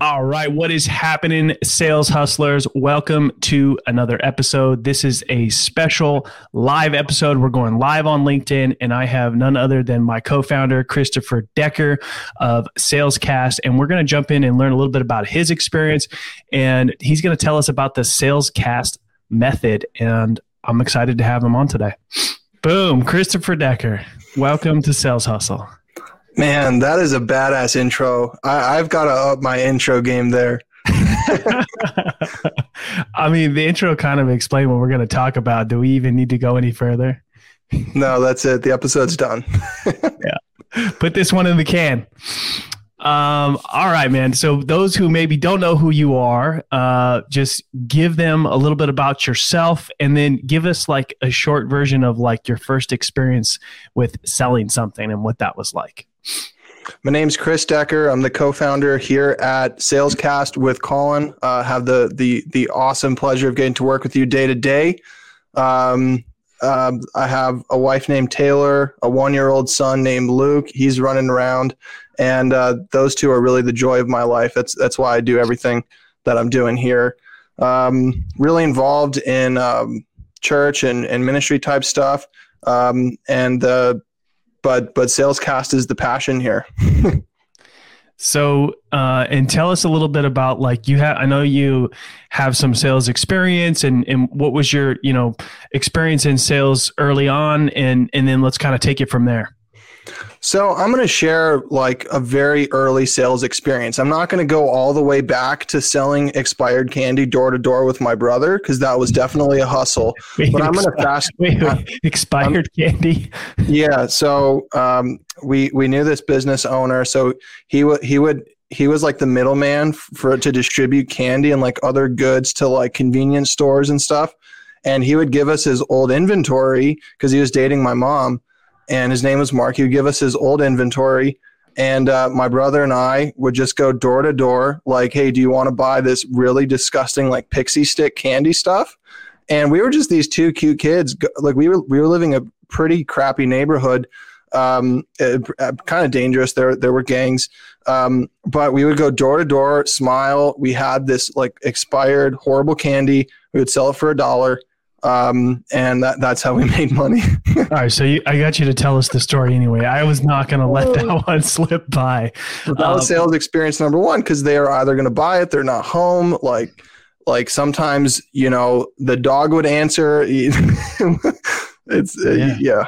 All right, what is happening, sales hustlers? Welcome to another episode. This is a special live episode. We're going live on LinkedIn, and I have none other than my co founder, Christopher Decker of Salescast. And we're going to jump in and learn a little bit about his experience. And he's going to tell us about the Salescast method. And I'm excited to have him on today. Boom, Christopher Decker. Welcome to Sales Hustle. Man, that is a badass intro. I, have got to up my intro game there. I mean, the intro kind of explained what we're going to talk about. Do we even need to go any further? No, that's it. The episode's done. yeah. Put this one in the can. Um, all right, man. So those who maybe don't know who you are, uh, just give them a little bit about yourself and then give us like a short version of like your first experience with selling something and what that was like. My name's Chris Decker. I'm the co-founder here at Salescast with Colin. Uh, have the the the awesome pleasure of getting to work with you day to day. Um, um, I have a wife named Taylor, a one-year-old son named Luke. He's running around, and uh, those two are really the joy of my life. That's that's why I do everything that I'm doing here. Um, really involved in um, church and, and ministry type stuff, and the but but salescast is the passion here. So uh, and tell us a little bit about like you have i know you have some sales experience and and what was your you know experience in sales early on and and then let's kind of take it from there so I'm going to share like a very early sales experience. I'm not going to go all the way back to selling expired candy door to door with my brother because that was definitely a hustle. Wait, but I'm going to fast. Wait, wait, expired I'm, candy. yeah. So um, we we knew this business owner. So he would he would he was like the middleman for to distribute candy and like other goods to like convenience stores and stuff. And he would give us his old inventory because he was dating my mom and his name was Mark. He would give us his old inventory, and uh, my brother and I would just go door to door, like, "Hey, do you want to buy this really disgusting like pixie stick candy stuff?" And we were just these two cute kids. Like we were, we were living a pretty crappy neighborhood, um, uh, kind of dangerous. There, there were gangs, um, but we would go door to door, smile. We had this like expired, horrible candy. We would sell it for a dollar um, and that, that's how we made money. All right, so you, I got you to tell us the story anyway. I was not going to let that one slip by. That was um, sales experience number one because they are either going to buy it, they're not home. Like, like sometimes you know the dog would answer. it's uh, yeah. yeah.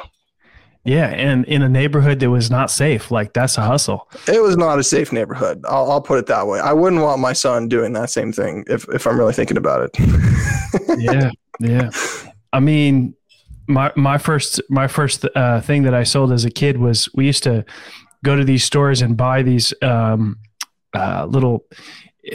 Yeah, and in a neighborhood that was not safe, like that's a hustle. It was not a safe neighborhood. I'll, I'll put it that way. I wouldn't want my son doing that same thing if, if I'm really thinking about it. yeah, yeah. I mean, my my first my first uh, thing that I sold as a kid was we used to go to these stores and buy these um, uh, little.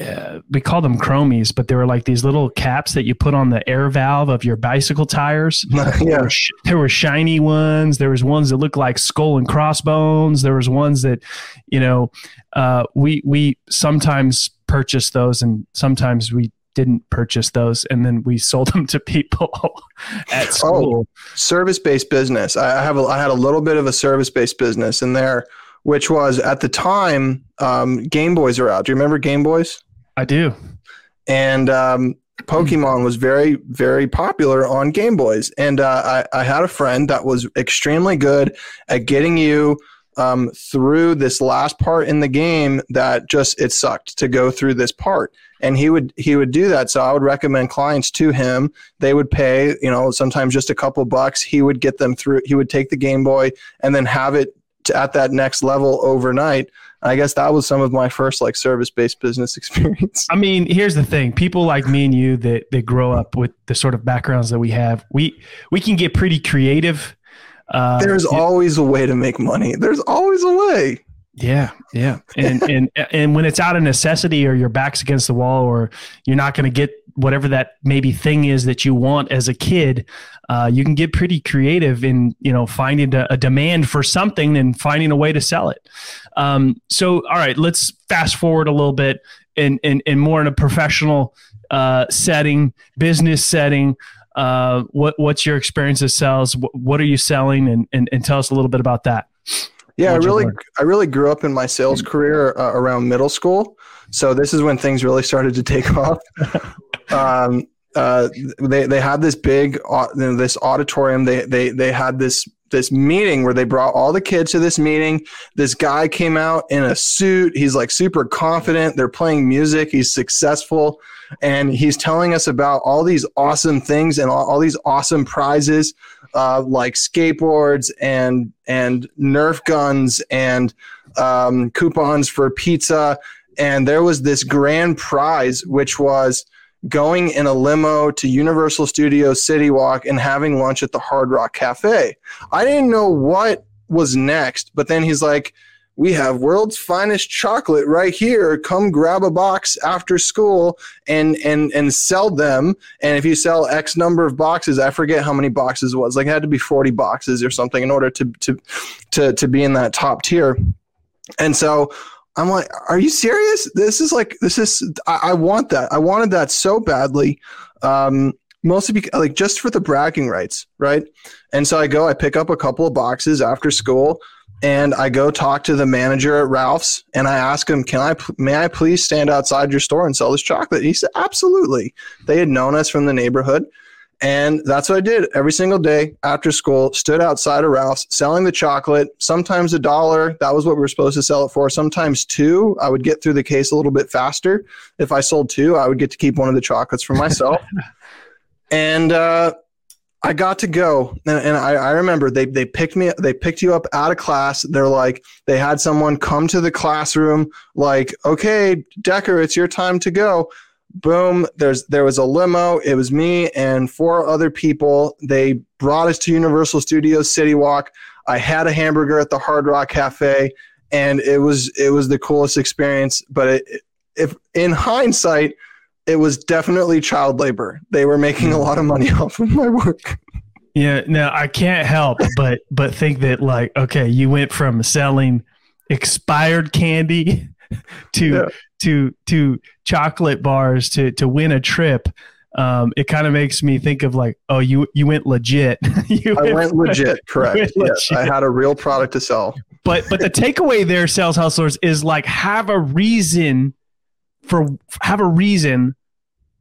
Uh, we call them chromies, but they were like these little caps that you put on the air valve of your bicycle tires. yeah. There were, sh- there were shiny ones. There was ones that looked like skull and crossbones. There was ones that, you know, uh, we we sometimes purchase those, and sometimes we didn't purchase those and then we sold them to people at school. Oh, service based business. I have a, I had a little bit of a service based business and there which was at the time um, Game Boys are out. Do you remember Game Boys? I do. And um, Pokemon was very, very popular on Game Boys. And uh, I, I had a friend that was extremely good at getting you um, through this last part in the game that just it sucked to go through this part and he would he would do that so i would recommend clients to him they would pay you know sometimes just a couple bucks he would get them through he would take the game boy and then have it at that next level overnight I guess that was some of my first like service based business experience. I mean, here's the thing: people like me and you that that grow up with the sort of backgrounds that we have, we we can get pretty creative uh, There's always a way to make money. There's always a way. Yeah, yeah, and and and when it's out of necessity, or your back's against the wall, or you're not going to get whatever that maybe thing is that you want as a kid, uh, you can get pretty creative in you know finding a, a, demand for something and finding a way to sell it. Um, so, all right, let's fast forward a little bit and and, and more in a professional uh, setting, business setting. Uh, what what's your experience of sales? What, what are you selling, and, and and tell us a little bit about that. Yeah, I really I really grew up in my sales career uh, around middle school, so this is when things really started to take off. um, uh, they they had this big uh, this auditorium. They they they had this this meeting where they brought all the kids to this meeting. This guy came out in a suit. He's like super confident. They're playing music. He's successful. And he's telling us about all these awesome things and all, all these awesome prizes, uh, like skateboards and, and Nerf guns and um, coupons for pizza. And there was this grand prize, which was going in a limo to Universal Studios City Walk and having lunch at the Hard Rock Cafe. I didn't know what was next, but then he's like, we have world's finest chocolate right here. Come grab a box after school and and and sell them. And if you sell X number of boxes, I forget how many boxes it was. Like it had to be 40 boxes or something in order to to to to be in that top tier. And so I'm like, are you serious? This is like, this is, I, I want that. I wanted that so badly. Um, mostly because, like just for the bragging rights, right? And so I go, I pick up a couple of boxes after school and I go talk to the manager at Ralph's and I ask him, "Can I may I please stand outside your store and sell this chocolate?" He said, "Absolutely." They had known us from the neighborhood and that's what I did every single day after school, stood outside of Ralph's selling the chocolate, sometimes a dollar. That was what we were supposed to sell it for. Sometimes two. I would get through the case a little bit faster. If I sold two, I would get to keep one of the chocolates for myself. and uh, I got to go. And, and I, I, remember they, they picked me, they picked you up out of class. They're like, they had someone come to the classroom, like, okay, Decker, it's your time to go boom there's there was a limo it was me and four other people they brought us to universal studios city walk i had a hamburger at the hard rock cafe and it was it was the coolest experience but it, if in hindsight it was definitely child labor they were making a lot of money off of my work yeah no i can't help but but think that like okay you went from selling expired candy to yeah. to to chocolate bars to to win a trip um, it kind of makes me think of like, oh, you you went legit. you I went, legit, correct. Went yes, legit. I had a real product to sell. But but the takeaway there, sales hustlers, is like have a reason for have a reason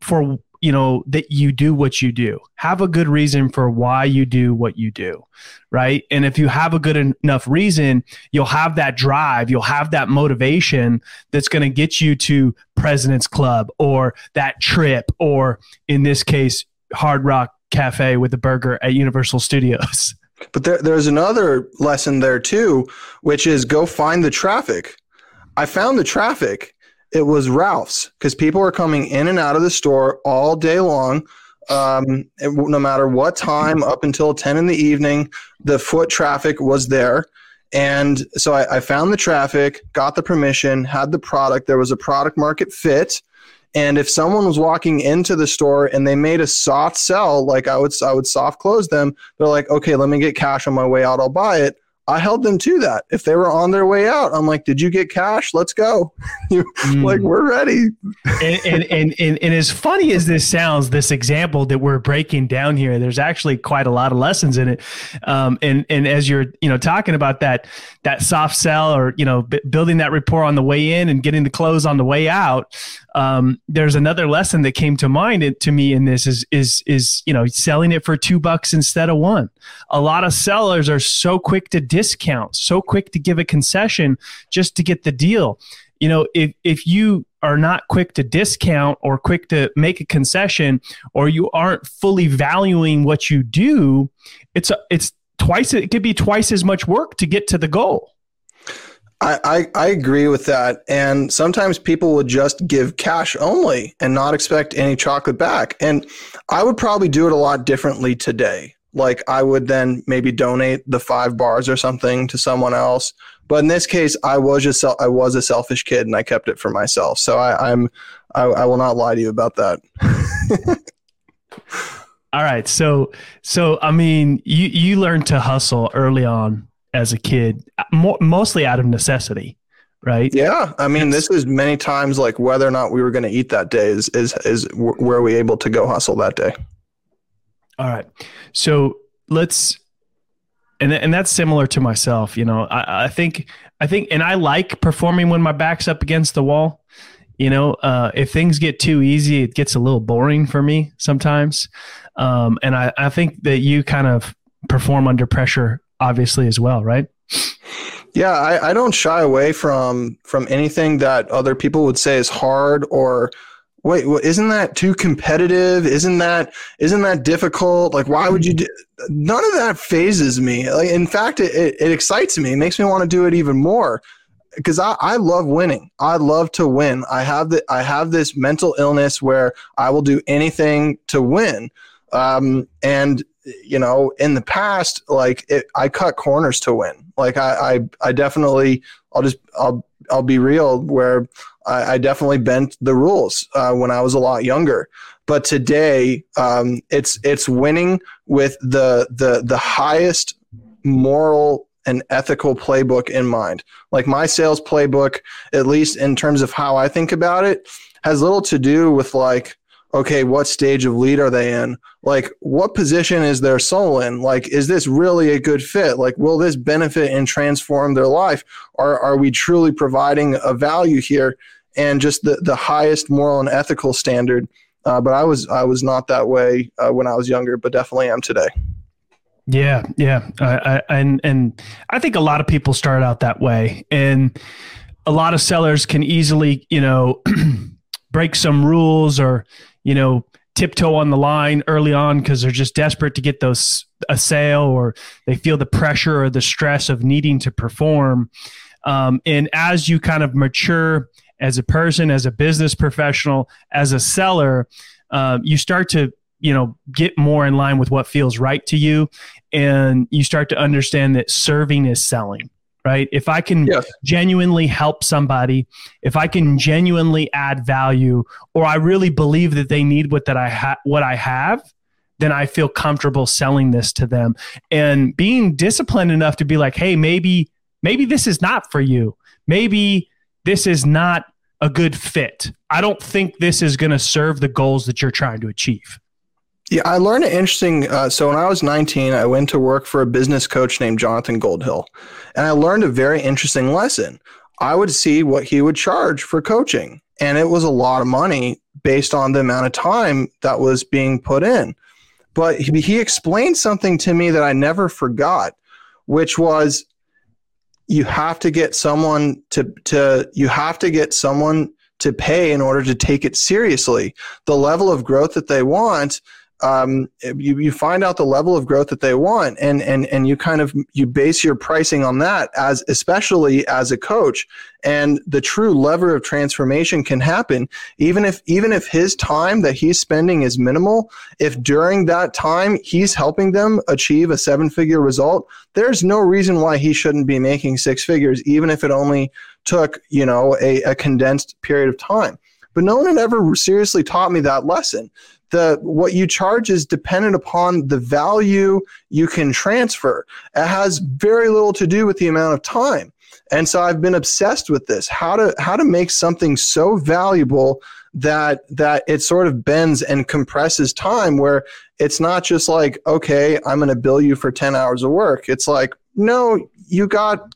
for you know that you do what you do. Have a good reason for why you do what you do right? And if you have a good enough reason you'll have that drive you'll have that motivation that's going to get you to president's club or that trip or in this case hard rock cafe with a burger at universal studios. But there, there's another lesson there too which is go find the traffic. I found the traffic it was Ralph's because people were coming in and out of the store all day long. Um, no matter what time, up until 10 in the evening, the foot traffic was there. And so I, I found the traffic, got the permission, had the product. There was a product market fit. And if someone was walking into the store and they made a soft sell, like I would, I would soft close them. They're like, okay, let me get cash on my way out. I'll buy it. I held them to that. If they were on their way out, I'm like, "Did you get cash? Let's go." mm. Like we're ready. and, and, and and and as funny as this sounds, this example that we're breaking down here, there's actually quite a lot of lessons in it. Um, and and as you're you know talking about that that soft sell or you know b- building that rapport on the way in and getting the close on the way out, um, there's another lesson that came to mind to me in this is is is you know selling it for two bucks instead of one. A lot of sellers are so quick to discount, so quick to give a concession just to get the deal. You know, if if you are not quick to discount or quick to make a concession or you aren't fully valuing what you do, it's a, it's twice it could be twice as much work to get to the goal. I, I, I, agree with that. And sometimes people would just give cash only and not expect any chocolate back. And I would probably do it a lot differently today like I would then maybe donate the five bars or something to someone else. But in this case, I was just I was a selfish kid and I kept it for myself. So I, I'm I, I will not lie to you about that. All right, so so I mean, you you learned to hustle early on as a kid, mo- mostly out of necessity, right? Yeah, I mean, this is many times like whether or not we were going to eat that day is is is were we able to go hustle that day. All right. So let's and and that's similar to myself, you know. I, I think I think and I like performing when my back's up against the wall. You know, uh, if things get too easy, it gets a little boring for me sometimes. Um, and I, I think that you kind of perform under pressure, obviously, as well, right? Yeah, I, I don't shy away from from anything that other people would say is hard or wait well, isn't that too competitive? Isn't that isn't that difficult? Like why would you do none of that fazes me. Like in fact it, it, it excites me. It makes me want to do it even more. Because I, I love winning. I love to win. I have the i have this mental illness where i will do anything to win. Um, and you know in the past like it, i cut corners to win. Like I, I i definitely i'll just i'll i'll be real where I, I definitely bent the rules uh, when I was a lot younger. But today, um, it's it's winning with the the the highest moral and ethical playbook in mind. Like my sales playbook, at least in terms of how I think about it, has little to do with like okay, what stage of lead are they in? Like, what position is their soul in? Like, is this really a good fit? Like, will this benefit and transform their life? Or are we truly providing a value here? and just the, the highest moral and ethical standard. Uh, but I was I was not that way uh, when I was younger, but definitely am today. Yeah, yeah, I, I, and and I think a lot of people start out that way, and a lot of sellers can easily, you know, break some rules or you know tiptoe on the line early on because they're just desperate to get those a sale or they feel the pressure or the stress of needing to perform. Um, and as you kind of mature as a person, as a business professional, as a seller, uh, you start to you know get more in line with what feels right to you, and you start to understand that serving is selling. Right? If I can yes. genuinely help somebody, if I can genuinely add value, or I really believe that they need what that I ha- what I have, then I feel comfortable selling this to them and being disciplined enough to be like, hey, maybe maybe this is not for you. Maybe this is not a good fit. I don't think this is going to serve the goals that you're trying to achieve. Yeah, I learned an interesting. Uh, so when I was 19, I went to work for a business coach named Jonathan Goldhill, and I learned a very interesting lesson. I would see what he would charge for coaching, and it was a lot of money based on the amount of time that was being put in. But he, he explained something to me that I never forgot, which was you have to get someone to to you have to get someone to pay in order to take it seriously. The level of growth that they want um, you, you find out the level of growth that they want and, and, and you kind of you base your pricing on that as especially as a coach and the true lever of transformation can happen even if even if his time that he's spending is minimal if during that time he's helping them achieve a seven figure result there's no reason why he shouldn't be making six figures even if it only took you know a, a condensed period of time but no one had ever seriously taught me that lesson. The what you charge is dependent upon the value you can transfer. It has very little to do with the amount of time. And so I've been obsessed with this how to how to make something so valuable that that it sort of bends and compresses time where it's not just like okay i'm going to bill you for 10 hours of work it's like no you got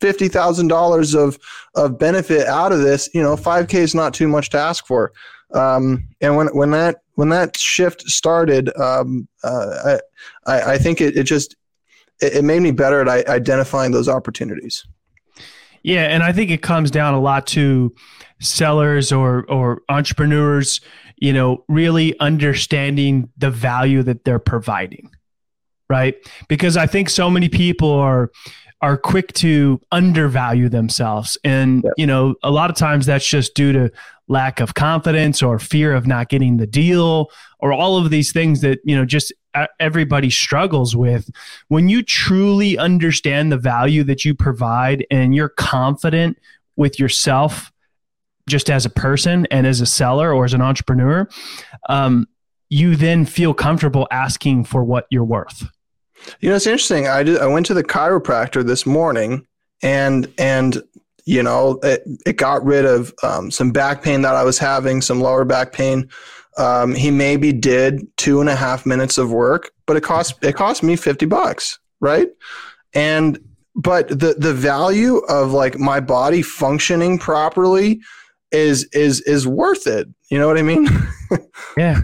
$50000 of of benefit out of this you know 5k is not too much to ask for um, and when when that when that shift started um, uh, I, I think it, it just it, it made me better at identifying those opportunities yeah, and I think it comes down a lot to sellers or or entrepreneurs, you know, really understanding the value that they're providing. Right? Because I think so many people are are quick to undervalue themselves and you know a lot of times that's just due to lack of confidence or fear of not getting the deal or all of these things that you know just everybody struggles with. When you truly understand the value that you provide and you're confident with yourself just as a person and as a seller or as an entrepreneur um, you then feel comfortable asking for what you're worth. You know it's interesting. I did i went to the chiropractor this morning and and you know it, it got rid of um, some back pain that i was having some lower back pain um, he maybe did two and a half minutes of work, but it cost it cost me fifty bucks, right? And but the the value of like my body functioning properly is is is worth it. You know what I mean? yeah,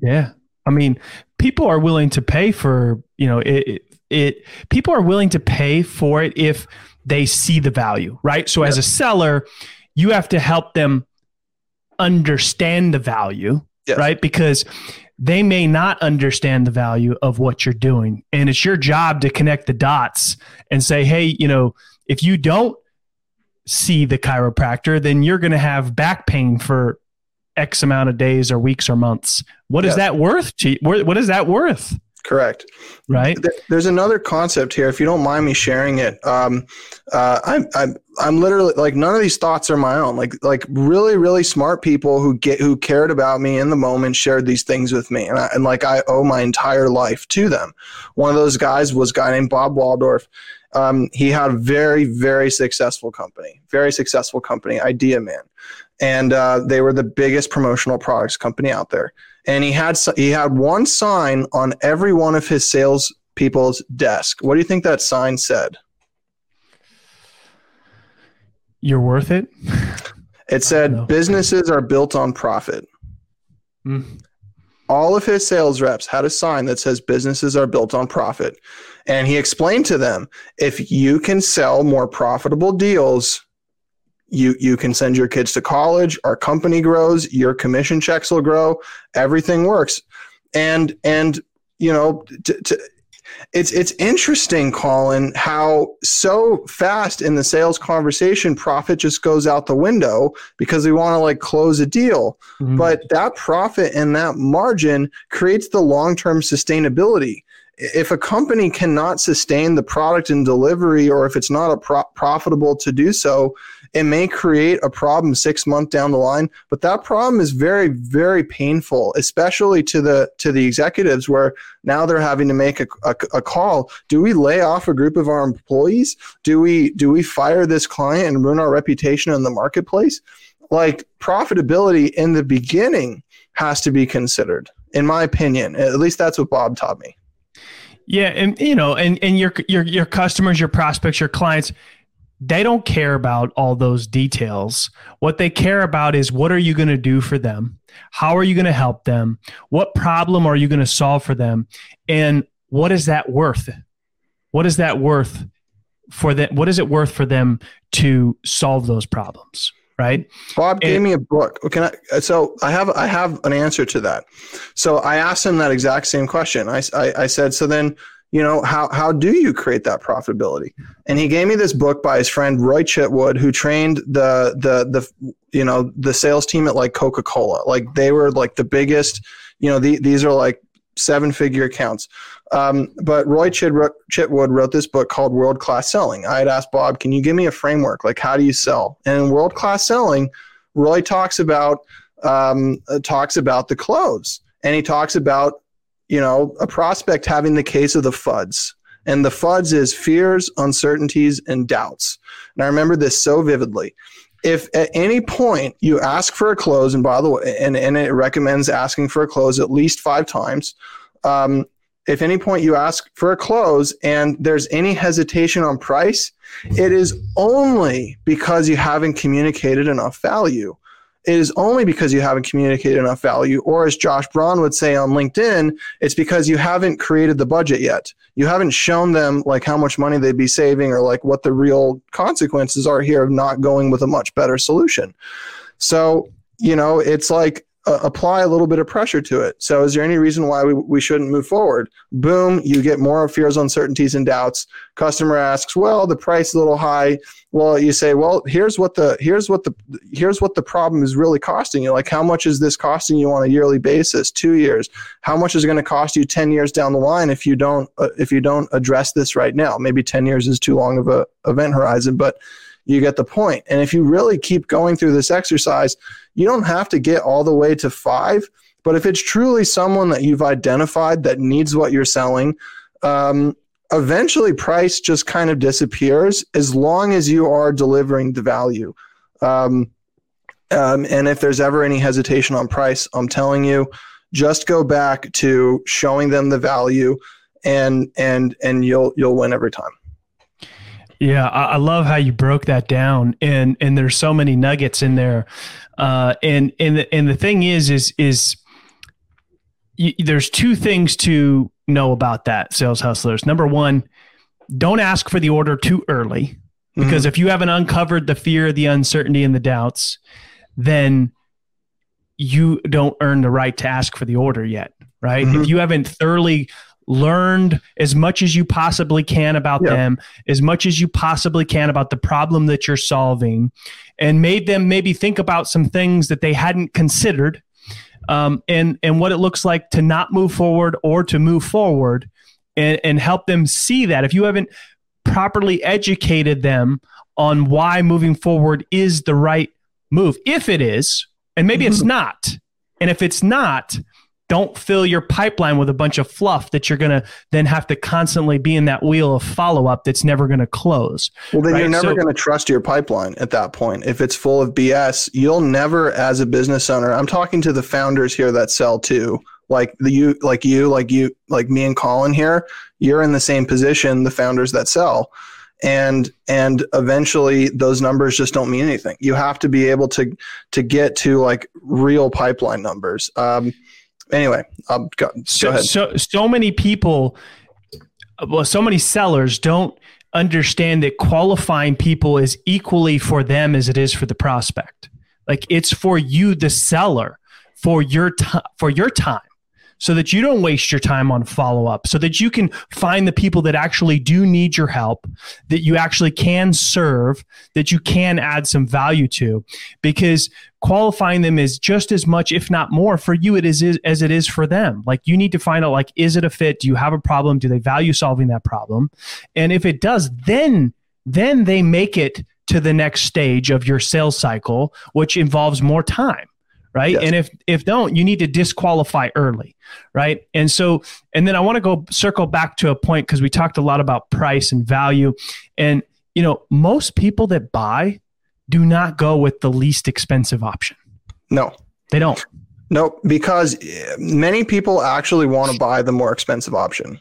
yeah. I mean, people are willing to pay for you know it, it, it. People are willing to pay for it if they see the value, right? So as a seller, you have to help them understand the value yes. right? Because they may not understand the value of what you're doing. And it's your job to connect the dots and say, hey, you know, if you don't see the chiropractor, then you're going to have back pain for X amount of days or weeks or months. What yes. is that worth? To, what is that worth? Correct. Right. There's another concept here. If you don't mind me sharing it, um, uh, I'm, I'm I'm literally like none of these thoughts are my own. Like like really really smart people who get who cared about me in the moment shared these things with me, and I, and like I owe my entire life to them. One of those guys was a guy named Bob Waldorf. Um, he had a very very successful company, very successful company, Idea Man, and uh, they were the biggest promotional products company out there and he had he had one sign on every one of his sales people's desk. What do you think that sign said? You're worth it. It said businesses are built on profit. Mm. All of his sales reps had a sign that says businesses are built on profit. And he explained to them if you can sell more profitable deals, you you can send your kids to college our company grows your commission checks will grow everything works. And and you know t- t- it's it's interesting colin how so fast in the sales conversation profit just goes out the window because we want to like close a deal. Mm-hmm. but that profit and that margin creates the long-term sustainability. If a company cannot sustain the product and delivery or if it's not a pro- profitable to do so it may create a problem six months down the line, but that problem is very, very painful, especially to the to the executives where now they're having to make a, a, a call. Do we lay off a group of our employees? Do we do we fire this client and ruin our reputation in the marketplace? Like profitability in the beginning has to be considered, in my opinion. At least that's what Bob taught me. Yeah, and you know, and and your your your customers, your prospects, your clients, they don't care about all those details. What they care about is what are you going to do for them? How are you going to help them? What problem are you going to solve for them? And what is that worth? What is that worth for them? What is it worth for them to solve those problems? Right. Bob and, gave me a book. Can I? So I have I have an answer to that. So I asked him that exact same question. I, I, I said, so then you know how how do you create that profitability? And he gave me this book by his friend roy chitwood who trained the the the you know the sales team at like coca-cola. Like they were like the biggest you know the, these are like seven figure accounts. Um, but roy chitwood wrote this book called world class selling. I had asked bob can you give me a framework? Like how do you sell? And in world class selling Roy talks about um, talks about the close, and he talks about you know a prospect having the case of the FUDs, and the FUDs is fears, uncertainties, and doubts. And I remember this so vividly. If at any point you ask for a close, and by the way, and, and it recommends asking for a close at least five times. Um, if any point you ask for a close and there's any hesitation on price, it is only because you haven't communicated enough value. It is only because you haven't communicated enough value, or as Josh Braun would say on LinkedIn, it's because you haven't created the budget yet. You haven't shown them like how much money they'd be saving or like what the real consequences are here of not going with a much better solution. So, you know, it's like uh, apply a little bit of pressure to it. So, is there any reason why we, we shouldn't move forward? Boom, you get more fears, uncertainties, and doubts. Customer asks, "Well, the price is a little high." Well, you say, "Well, here's what the here's what the here's what the problem is really costing you. Like, how much is this costing you on a yearly basis? Two years? How much is it going to cost you ten years down the line if you don't uh, if you don't address this right now? Maybe ten years is too long of a event horizon, but you get the point. And if you really keep going through this exercise, you don't have to get all the way to five. But if it's truly someone that you've identified that needs what you're selling, um, eventually price just kind of disappears as long as you are delivering the value. Um, um, and if there's ever any hesitation on price, I'm telling you, just go back to showing them the value, and and and you'll you'll win every time. Yeah, I, love how you broke that down, and and there's so many nuggets in there, uh, and and the, and the thing is, is is you, there's two things to know about that, sales hustlers. Number one, don't ask for the order too early, because mm-hmm. if you haven't uncovered the fear, the uncertainty, and the doubts, then you don't earn the right to ask for the order yet, right? Mm-hmm. If you haven't thoroughly learned as much as you possibly can about yeah. them, as much as you possibly can about the problem that you're solving, and made them maybe think about some things that they hadn't considered, um, and and what it looks like to not move forward or to move forward, and, and help them see that. If you haven't properly educated them on why moving forward is the right move, if it is, and maybe mm-hmm. it's not, and if it's not, don't fill your pipeline with a bunch of fluff that you're going to then have to constantly be in that wheel of follow up that's never going to close. Well, then right? you're never so, going to trust your pipeline at that point. If it's full of BS, you'll never, as a business owner, I'm talking to the founders here that sell too. Like the you, like you, like you, like me and Colin here, you're in the same position. The founders that sell, and and eventually those numbers just don't mean anything. You have to be able to to get to like real pipeline numbers. Um, anyway, I'll go, go so, ahead. So, so many people, well, so many sellers don't understand that qualifying people is equally for them as it is for the prospect. Like it's for you, the seller, for your time, for your time so that you don't waste your time on follow up, so that you can find the people that actually do need your help, that you actually can serve, that you can add some value to. Because qualifying them is just as much, if not more, for you it is, as it is for them. Like you need to find out, like, is it a fit? Do you have a problem? Do they value solving that problem? And if it does, then then they make it to the next stage of your sales cycle, which involves more time right yes. and if if don't you need to disqualify early right and so and then i want to go circle back to a point because we talked a lot about price and value and you know most people that buy do not go with the least expensive option no they don't no because eh, many people actually want to buy the more expensive option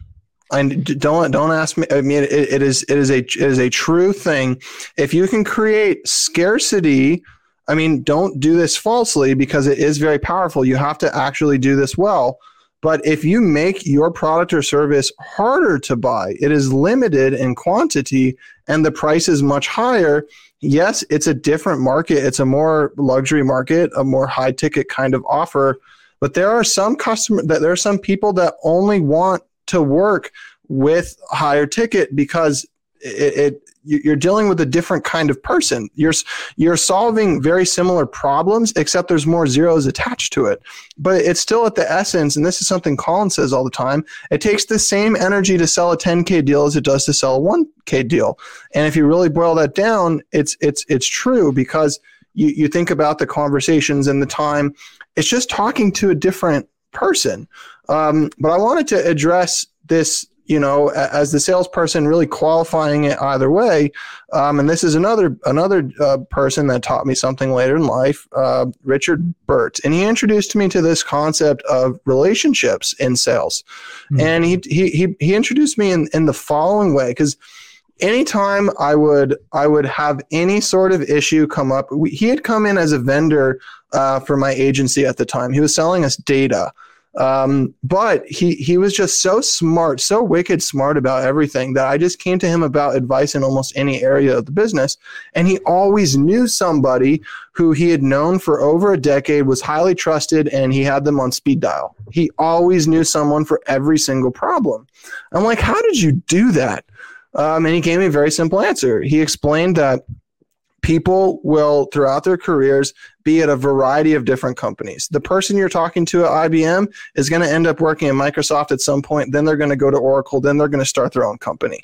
and don't don't ask me. I mean, it, it is it is a it is a true thing. If you can create scarcity I mean, don't do this falsely because it is very powerful. You have to actually do this well. But if you make your product or service harder to buy, it is limited in quantity and the price is much higher. Yes, it's a different market. It's a more luxury market, a more high ticket kind of offer. But there are some customers that there are some people that only want to work with higher ticket because it, it you're dealing with a different kind of person. You're you're solving very similar problems, except there's more zeros attached to it. But it's still at the essence, and this is something Colin says all the time. It takes the same energy to sell a 10k deal as it does to sell a 1k deal. And if you really boil that down, it's it's it's true because you, you think about the conversations and the time, it's just talking to a different person. Um, but I wanted to address this you know, as the salesperson, really qualifying it either way. Um, and this is another another uh, person that taught me something later in life, uh, Richard Burt, and he introduced me to this concept of relationships in sales. Mm-hmm. And he, he he he introduced me in in the following way because anytime I would I would have any sort of issue come up, we, he had come in as a vendor uh, for my agency at the time. He was selling us data. Um, but he he was just so smart, so wicked smart about everything that I just came to him about advice in almost any area of the business. And he always knew somebody who he had known for over a decade, was highly trusted, and he had them on speed dial. He always knew someone for every single problem. I'm like, how did you do that? Um, and he gave me a very simple answer. He explained that people will throughout their careers be at a variety of different companies. The person you're talking to at ibm is going to end up working at microsoft at some point then they're going to go to oracle then they're going to start their own company.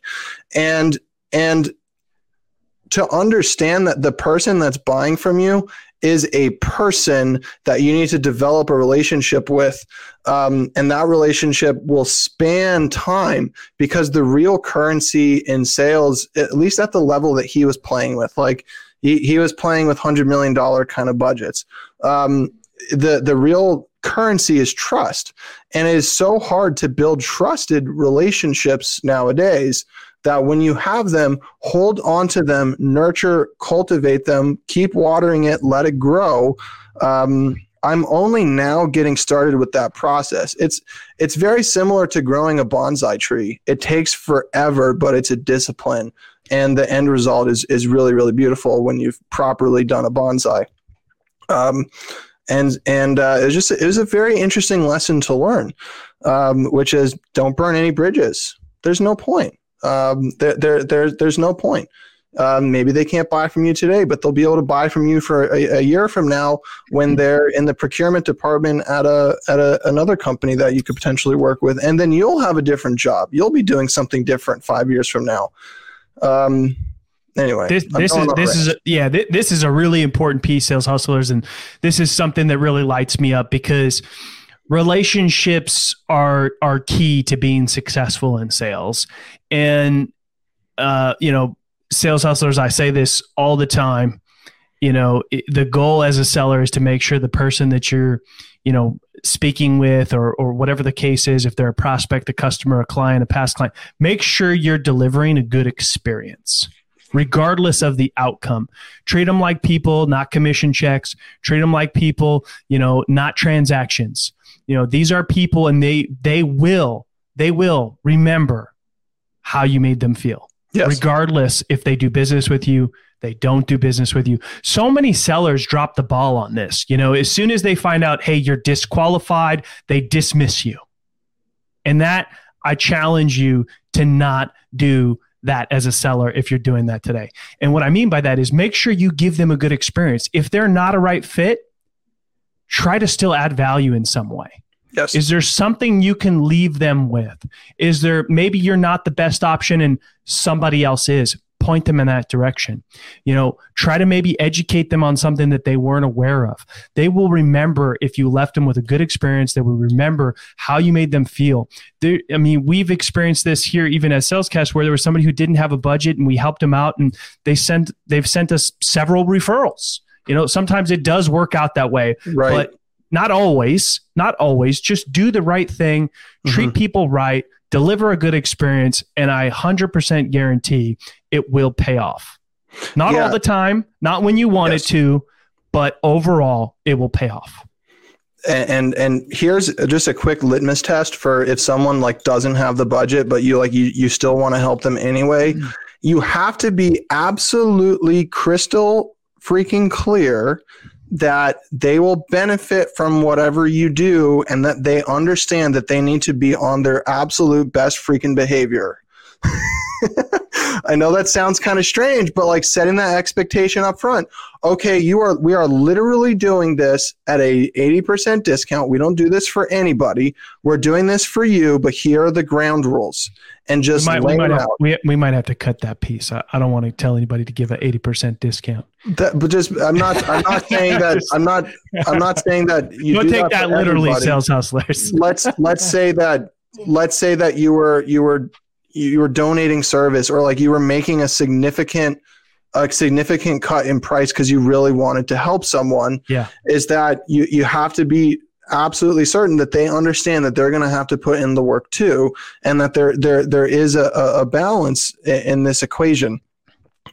And and to understand that the person that's buying from you is a person that you need to develop a relationship with. Um, and that relationship will span time because the real currency in sales, at least at the level that he was playing with, like he, he was playing with $100 million kind of budgets. Um, the, the real currency is trust. And it is so hard to build trusted relationships nowadays that when you have them, hold on to them, nurture, cultivate them, keep watering it, let it grow. Um, I'm only now getting started with that process. It's it's very similar to growing a bonsai tree. It takes forever, but it's a discipline, and the end result is is really really beautiful when you've properly done a bonsai. Um, and and uh, it was just it was a very interesting lesson to learn, um, which is don't burn any bridges. There's no point um, there, there, there, there's no point. Um, maybe they can't buy from you today, but they'll be able to buy from you for a, a, year from now when they're in the procurement department at a at a, another company that you could potentially work with, and then you'll have a different job. You'll be doing something different five years from now. Um, anyway, this, this is this is a, yeah th- this is a really important piece, sales hustlers, and this is something that really lights me up because relationships are are key to being successful in sales and uh, you know sales hustlers i say this all the time you know it, the goal as a seller is to make sure the person that you're you know speaking with or or whatever the case is if they're a prospect a customer a client a past client make sure you're delivering a good experience regardless of the outcome. Treat them like people, not commission checks. Treat them like people, you know, not transactions. You know, these are people and they they will they will remember how you made them feel. Yes. Regardless if they do business with you, they don't do business with you. So many sellers drop the ball on this. You know, as soon as they find out, hey, you're disqualified, they dismiss you. And that I challenge you to not do that as a seller if you're doing that today. And what I mean by that is make sure you give them a good experience. If they're not a right fit, try to still add value in some way. Yes. Is there something you can leave them with? Is there maybe you're not the best option and somebody else is? Point them in that direction. You know, try to maybe educate them on something that they weren't aware of. They will remember if you left them with a good experience, they will remember how you made them feel. There, I mean, we've experienced this here even at Salescast where there was somebody who didn't have a budget and we helped them out and they sent they've sent us several referrals you know, sometimes it does work out that way, right. but not always. Not always. Just do the right thing, treat mm-hmm. people right, deliver a good experience, and I 100% guarantee it will pay off. Not yeah. all the time, not when you want yes. it to, but overall, it will pay off. And, and and here's just a quick litmus test for if someone like doesn't have the budget but you like you, you still want to help them anyway mm-hmm. you have to be absolutely crystal freaking clear that they will benefit from whatever you do and that they understand that they need to be on their absolute best freaking behavior. I know that sounds kind of strange, but like setting that expectation up front. Okay, you are we are literally doing this at a 80% discount. We don't do this for anybody. We're doing this for you, but here are the ground rules. And just we might, we might, have, we, we might have to cut that piece. I, I don't want to tell anybody to give an 80% discount. That, but just I'm not I'm not saying that I'm not I'm not saying that you don't take that, that literally, everybody. sales hustlers. let's let's say that let's say that you were you were you were donating service or like you were making a significant a significant cut in price because you really wanted to help someone yeah is that you you have to be absolutely certain that they understand that they're going to have to put in the work too and that there there there is a, a balance in this equation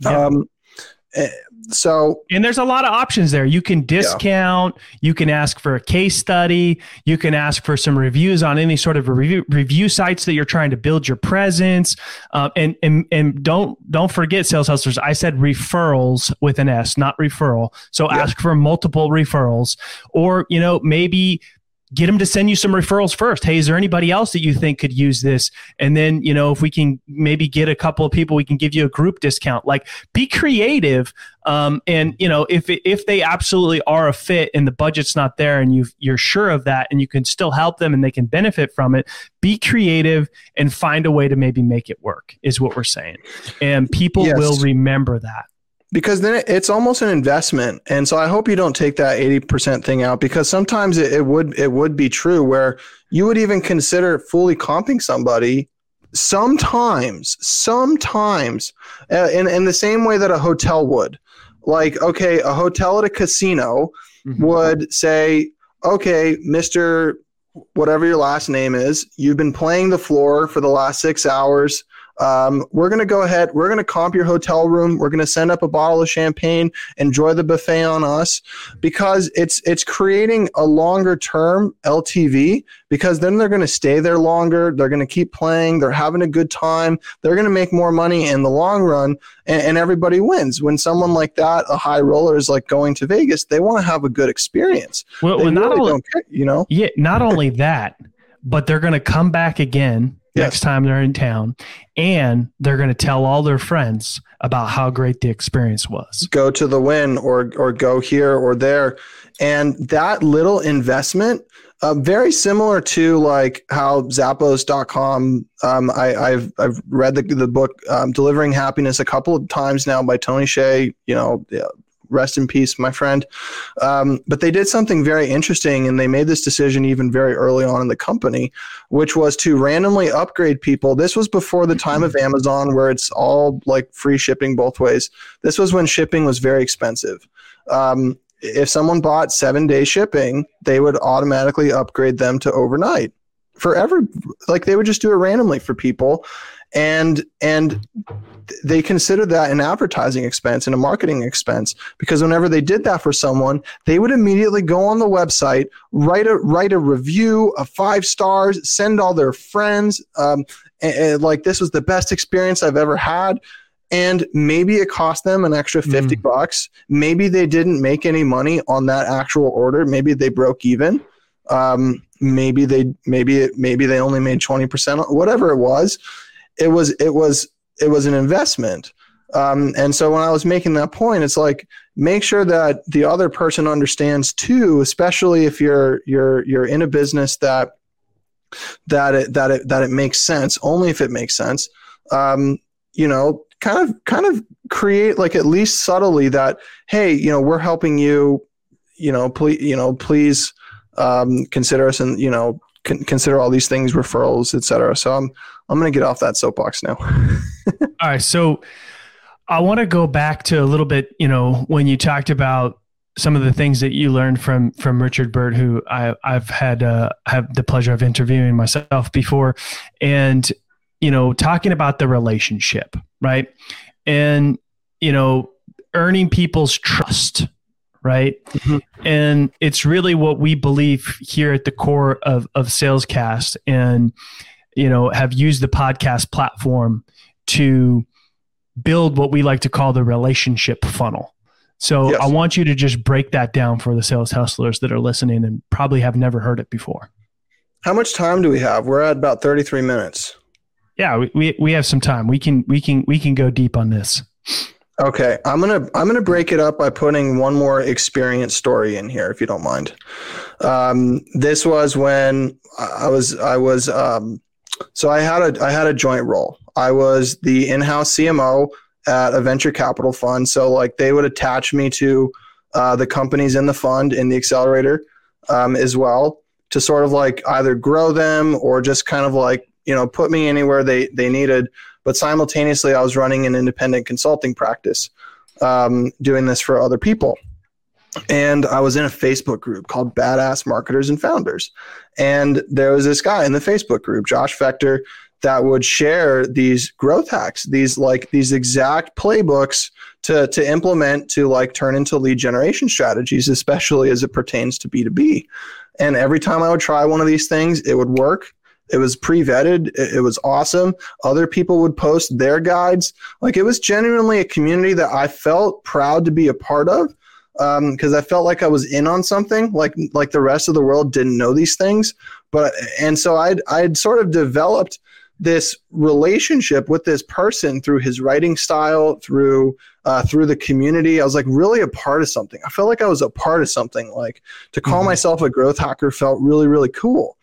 yeah. um eh, so and there's a lot of options there you can discount yeah. you can ask for a case study you can ask for some reviews on any sort of review review sites that you're trying to build your presence um, and and and don't don't forget sales hustlers i said referrals with an s not referral so yeah. ask for multiple referrals or you know maybe get them to send you some referrals first. Hey, is there anybody else that you think could use this? And then, you know, if we can maybe get a couple of people, we can give you a group discount. Like, be creative. Um, and you know, if if they absolutely are a fit and the budget's not there, and you you're sure of that, and you can still help them and they can benefit from it, be creative and find a way to maybe make it work. Is what we're saying, and people yes. will remember that because then it's almost an investment. And so i hope you don't take that 80% thing out because sometimes it, it, would it would be true where you would even consider fully comping somebody sometimes sometimes uh, in, in the same way that a hotel would. Like okay a hotel at a casino mm-hmm. would say okay mr whatever your last name is you've been playing the floor for the last six hours um, we're going to go ahead. We're going to comp your hotel room. We're going to send up a bottle of champagne. Enjoy the buffet on us because it's it's creating a longer term LTV because then they're going to stay there longer. They're going to keep playing. They're having a good time. They're going to make more money in the long run, and, and everybody wins. When someone like that, a high roller, is like going to Vegas, they want to have a good experience. Well, well not really only, you know, yeah, not only that, but they're going to come back again yes. next time they're in town and they're going to tell all their friends about how great the experience was go to the Wynn or or go here or there and that little investment uh, very similar to like how zappos.com um, I, have I've read the, the book um, delivering happiness a couple of times now by tony hsieh you know rest in peace, my friend. Um, but they did something very interesting, and they made this decision even very early on in the company, which was to randomly upgrade people. This was before the time of Amazon, where it's all like free shipping both ways. This was when shipping was very expensive. Um, if someone bought seven day shipping, they would automatically upgrade them to overnight for every like they would just do it randomly for people and and they considered that an advertising expense and a marketing expense because whenever they did that for someone they would immediately go on the website write a write a review of five stars send all their friends um, and, and like this was the best experience i've ever had. And maybe it cost them an extra 50 mm. bucks. Maybe they didn't make any money on that actual order. Maybe they broke even. Um, maybe they maybe it, maybe they only made 20% whatever it was it was it was it was an investment. Um, and so when I was making that point, it's like make sure that the other person understands too, especially if you're you're you're in a business that that it that it that it makes sense. Only if it makes sense. Um, you know, kind of kind of create like at least subtly that hey, you know, we're helping you. You know, please, you know, please um, consider us and you know con- consider all these things, referrals, etc. So I'm I'm going to get off that soapbox now. all right, so I want to go back to a little bit, you know, when you talked about some of the things that you learned from from Richard Burt, who I, I've had uh, have the pleasure of interviewing myself before, and you know, talking about the relationship, right, and you know, earning people's trust, right? Mm-hmm. And it's really what we believe here at the core of of Salescast, and you know, have used the podcast platform to build what we like to call the relationship funnel. So yes. I want you to just break that down for the sales hustlers that are listening and probably have never heard it before. How much time do we have? We're at about 33 minutes. yeah, we, we, we have some time. We can we can we can go deep on this. Okay, I'm gonna I'm gonna break it up by putting one more experience story in here, if you don't mind. Um, this was when I was I was um, so I had a I had a joint role. I was the in-house CMO at a venture capital fund. So like they would attach me to uh, the companies in the fund in the accelerator um, as well to sort of like either grow them or just kind of like you know put me anywhere they they needed but simultaneously i was running an independent consulting practice um, doing this for other people. And i was in a facebook group called badass marketers and founders. And there was this guy in the facebook group josh Fechter that would share these growth hacks these like these exact playbooks to to implement to like turn into lead generation strategies especially as it pertains to b2b and every time i would try one of these things it would work it was pre-vetted. It, it was awesome. Other people would post their guides. Like it was genuinely a community that I felt proud to be a part of because um, I felt like I was in on something. Like like the rest of the world didn't know these things, but and so I'd I'd sort of developed this relationship with this person through his writing style, through uh, through the community. I was like really a part of something. I felt like I was a part of something. Like to call mm-hmm. myself a growth hacker felt really really cool.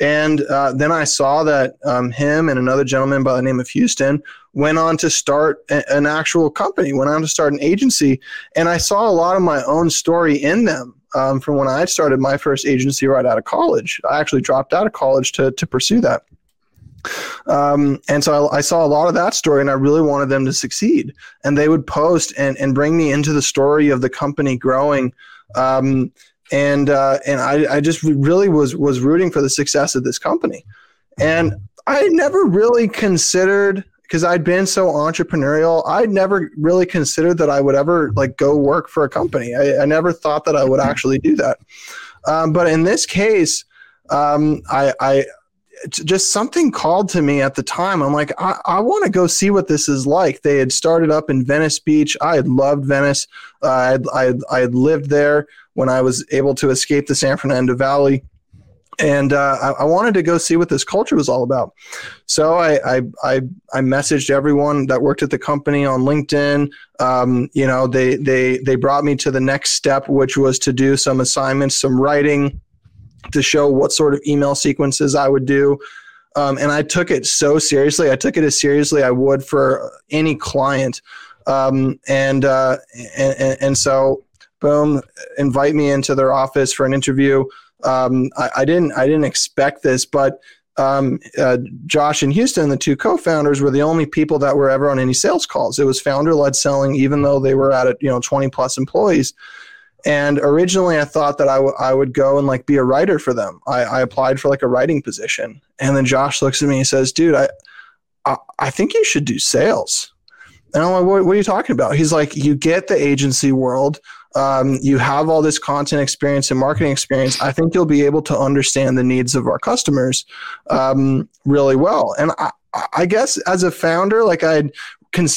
And uh, then I saw that um, him and another gentleman by the name of Houston went on to start a- an actual company, went on to start an agency. And I saw a lot of my own story in them um, from when I started my first agency right out of college. I actually dropped out of college to, to pursue that. Um, and so I, I, saw a lot of that story and I really wanted them to succeed. And they would post and, and bring me into the story of the company growing. Um, and uh, and I, I just really was was rooting for the success of this company, and I never really considered because I'd been so entrepreneurial. I'd never really considered that I would ever like go work for a company. I, I never thought that I would actually do that. Um, but in this case, um, I, I just something called to me at the time. I'm like, I, I want to go see what this is like. They had started up in Venice Beach. I had loved Venice. Uh, I had lived there when I was able to escape the San Fernando Valley. And uh, I, I, wanted to go see what this culture was all about. So I, I, I, I messaged everyone that worked at the company on LinkedIn. Um, you know, they, they, they brought me to the next step, which was to do some assignments, some writing to show what sort of email sequences I would do. Um, and I took it so seriously. I took it as seriously I would for any client. Um, and, uh, and, and so boom, invite me into their office for an interview. Um, I, I, didn't I didn't expect this, but um, uh, Josh and Houston, the two co-founders, were the only people that were ever on any sales calls. It was founder-led selling, even though they were at you know, 20 plus employees. And originally, I thought that I, w- I would go and like be a writer for them. I, I applied for like a writing position, and then Josh looks at me and says, "Dude, I, I, I think you should do sales." And I'm like, what, what, are you talking about? He's like, you get the agency world um, you have all this content experience and marketing experience, I think you'll be able to understand the needs of our customers um, really well. And I, I, guess as a founder, like I'd,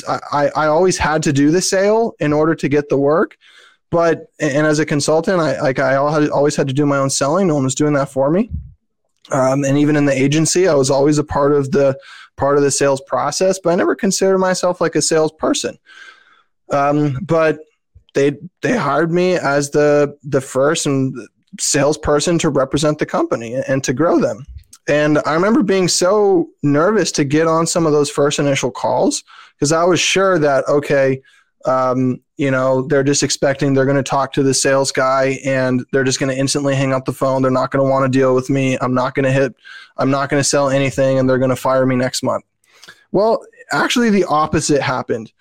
I, I always had to do the sale in order to get the work. But and as a consultant, I like I always had to do my own selling. No one was doing that for me. Um, and even in the agency, I was always a part of the part of the sales process. But I never considered myself like a salesperson. Um, but they they hired me as the the first and salesperson to represent the company and to grow them. And I remember being so nervous to get on some of those first initial calls because I was sure that okay, um, you know, they're just expecting they're going to talk to the sales guy and they're just going to instantly hang up the phone. They're not going to want to deal with me. I'm not going to hit. I'm not going to sell anything, and they're going to fire me next month. Well, actually, the opposite happened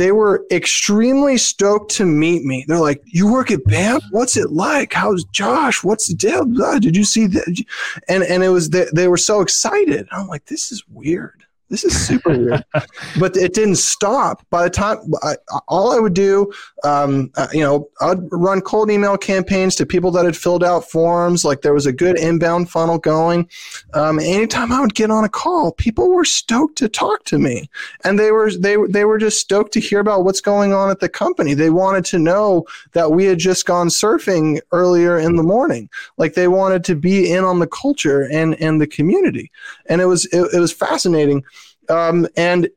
they were extremely stoked to meet me. They're like, "You work at BAM? What's it like? How's Josh? What's the deal? Did you see that?" And and it was they, they were so excited. I'm like, "This is weird." This is super weird. But it didn't stop. By the time I, all I would do, um, uh, you know, I'd run cold email campaigns to people that had filled out forms. Like there was a good inbound funnel going. Um, anytime I would get on a call, people were stoked to talk to me, and they were they they were just stoked to hear about what's going on at the company. They wanted to know that we had just gone surfing earlier in the morning. Like they wanted to be in on the culture and and the community, and it was it, it was fascinating um, and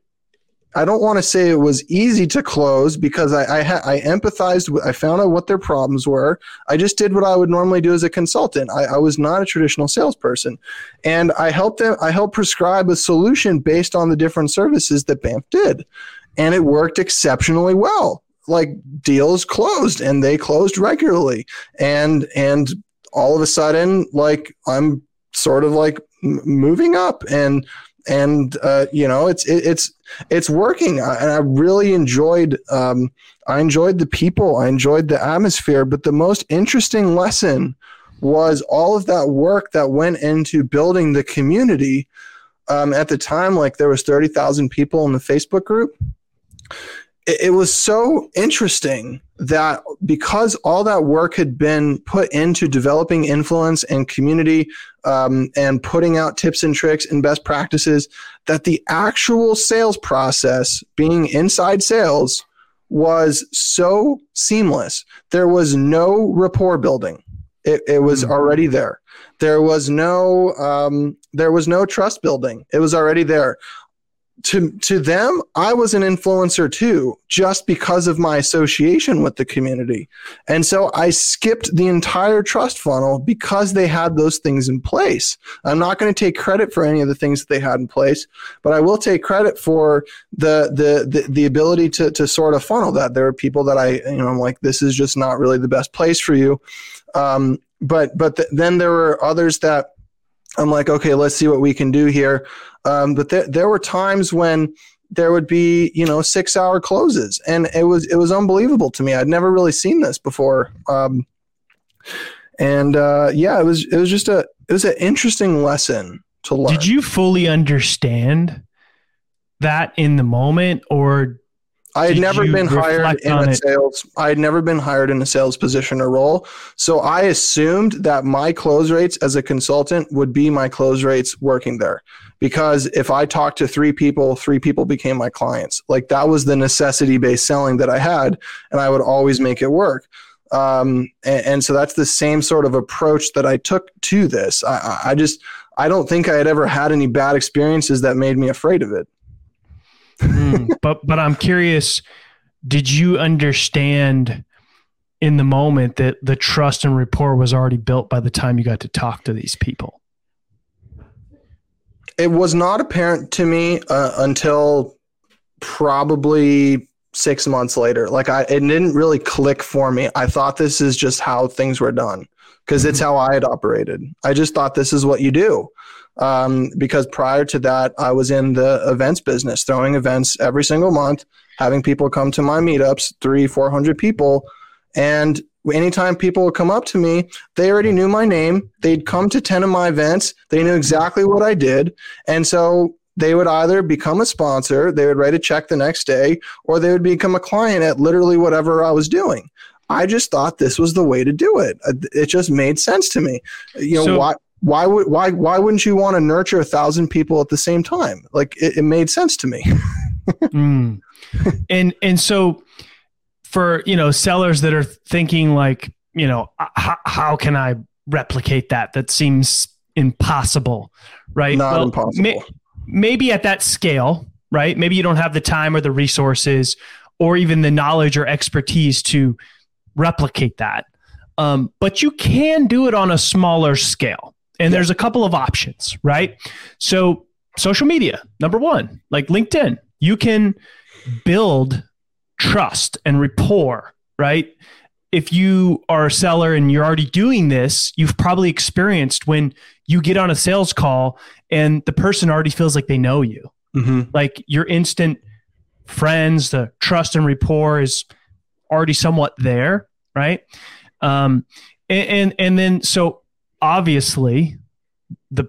I don't want to say it was easy to close because I I, ha- I empathized. With, I found out what their problems were. I just did what I would normally do as a consultant. I, I was not a traditional salesperson, and I helped them. I helped prescribe a solution based on the different services that BAMF did, and it worked exceptionally well. Like deals closed, and they closed regularly, and and all of a sudden, like I'm sort of like m- moving up and and uh, you know it's it, it's it's working I, and i really enjoyed um, i enjoyed the people i enjoyed the atmosphere but the most interesting lesson was all of that work that went into building the community. Um, at the time like there was 30000 people in the facebook group. It, it was so interesting that because all that work had been put into developing influence and community um, and putting out tips and tricks and best practices, that the actual sales process, being inside sales, was so seamless. There was no rapport building. It, it was mm-hmm. already there. There was no um, there was no trust building. It was already there to to them i was an influencer too just because of my association with the community. And so i skipped the entire trust funnel because they had those things in place. I'm not going to take credit for any of the things that they had in place but i will take credit for the the the, the ability to to sort of funnel that. There are people that i you know i'm like this is just not really the best place for you. Um, but but th- then there were others that I'm like, okay, let's see what we can do here. Um, but there, there were times when there would be, you know, six hour closes and it was, it was unbelievable to me. I'd never really seen this before. Um, and, uh, yeah, it was, it was just a, it was an interesting lesson to learn. Did you fully understand that in the moment or I had never been hired in a it? sales. I had never been hired in a sales position or role. So I assumed that my close rates as a consultant would be my close rates working there. Because if I talked to three people, three people became my clients. Like that was the necessity based selling that I had, and I would always make it work. Um, and, and, so that's the same sort of approach that I took to this. I, I just, I don't think I had ever had any bad experiences that made me afraid of it mm, but but I'm curious. Did you understand in the moment that the trust and rapport was already built by the time you got to talk to these people? It was not apparent to me uh, until probably six months later. Like I, it didn't really click for me. I thought this is just how things were done because it's mm-hmm. how I had operated. I just thought this is what you do um, because prior to that, I was in the events business, throwing events every single month, having people come to my meetups, three, 400 people. And anytime people would come up to me, they already knew my name. They'd come to 10 of my events. They knew exactly what I did. And so they would either become a sponsor, they would write a check the next day, or they would become a client at literally whatever I was doing. I just thought this was the way to do it. It just made sense to me. You know, so, why why would why why wouldn't you want to nurture a thousand people at the same time? Like it, it made sense to me. mm. And and so for you know sellers that are thinking like you know how, how can I replicate that? That seems impossible, right? Not well, impossible. May, maybe at that scale, right? Maybe you don't have the time or the resources or even the knowledge or expertise to replicate that. Um, but you can do it on a smaller scale and yeah. there's a couple of options, right? So, social media, number one, like LinkedIn, you can build trust and rapport, right? If you are a seller and you're already doing this, you've probably experienced when you get on a sales call and the person already feels like they know you. Mm-hmm. Like your instant friends, the trust and rapport is already somewhat there, right? Um, and, and and then so obviously, the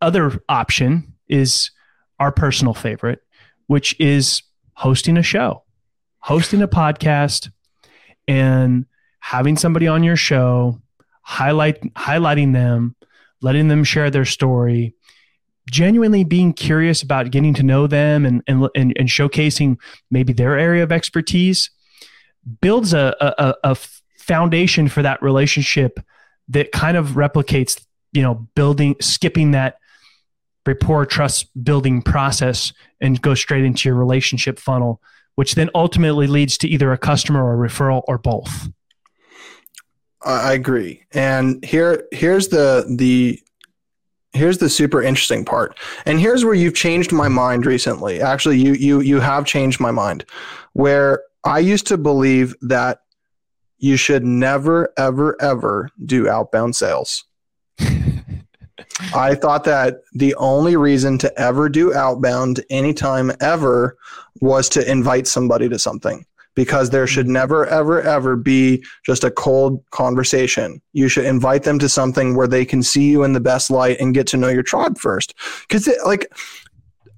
other option is our personal favorite, which is hosting a show, hosting a podcast, and having somebody on your show, highlight highlighting them, letting them share their story, genuinely being curious about getting to know them and and, and, and showcasing maybe their area of expertise builds a, a, a foundation for that relationship that kind of replicates, you know, building, skipping that rapport trust building process and go straight into your relationship funnel, which then ultimately leads to either a customer or a referral or both. I agree. And here here's the the here's the super interesting part. And here's where you've changed my mind recently. Actually, you you you have changed my mind. Where I used to believe that you should never ever ever do outbound sales. I thought that the only reason to ever do outbound anytime ever was to invite somebody to something because there should mm-hmm. never, ever, ever be just a cold conversation. You should invite them to something where they can see you in the best light and get to know your tribe first. Because, like,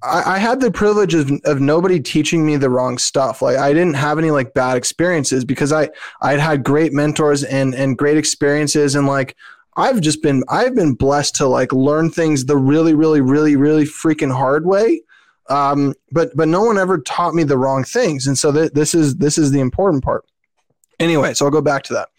I, I, had the privilege of, of nobody teaching me the wrong stuff. Like I didn't have any like bad experiences because I I'd had great mentors and and great experiences and like I've just been I've been blessed to like learn things the really really really really freaking hard way. Um, but but no one ever taught me the wrong things, and so th- this is this is the important part. Anyway, so I'll go back to that.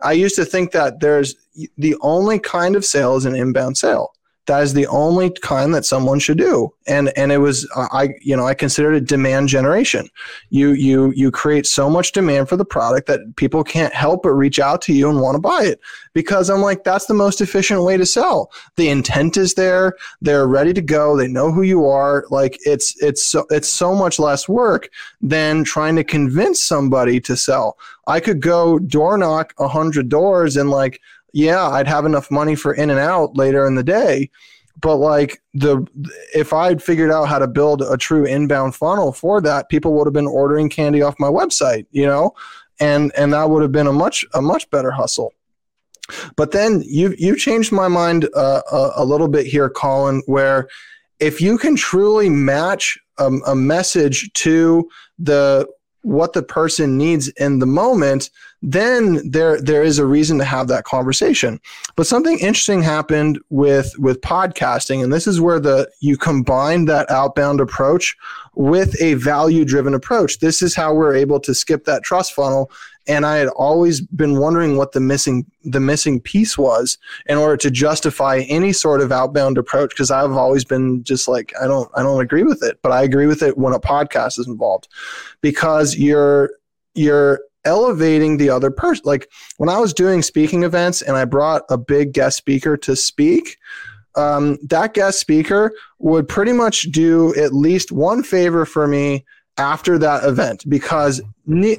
I used to think that there's the only kind of sale is an inbound sale that is the only kind that someone should do. And and it was uh, i you know i considered it demand generation. You you you create so much demand for the product that people can't help but reach out to you and want to buy it. Because i'm like that's the most efficient way to sell. The intent is there. They're ready to go. They know who you are. Like it's it's so it's so much less work than trying to convince somebody to sell. I could go door knock a 100 doors and like yeah, I'd have enough money for in and out later in the day. But like the if I'd figured out how to build a true inbound funnel for that, people would have been ordering candy off my website, you know, and and that would have been a much a much better hustle. But then you you changed my mind uh, a, a, little bit here, Colin. Where if you can truly match a, a message to the what the person needs in the moment, then there there is a reason to have that conversation. But something interesting happened with with podcasting, and this is where the you combine that outbound approach with a value driven approach. This is how we're able to skip that trust funnel. And I had always been wondering what the missing the missing piece was in order to justify any sort of outbound approach because I've always been just like I don't I don't agree with it, but I agree with it when a podcast is involved because you're you're elevating the other person. Like when I was doing speaking events and I brought a big guest speaker to speak, um, that guest speaker would pretty much do at least one favor for me after that event because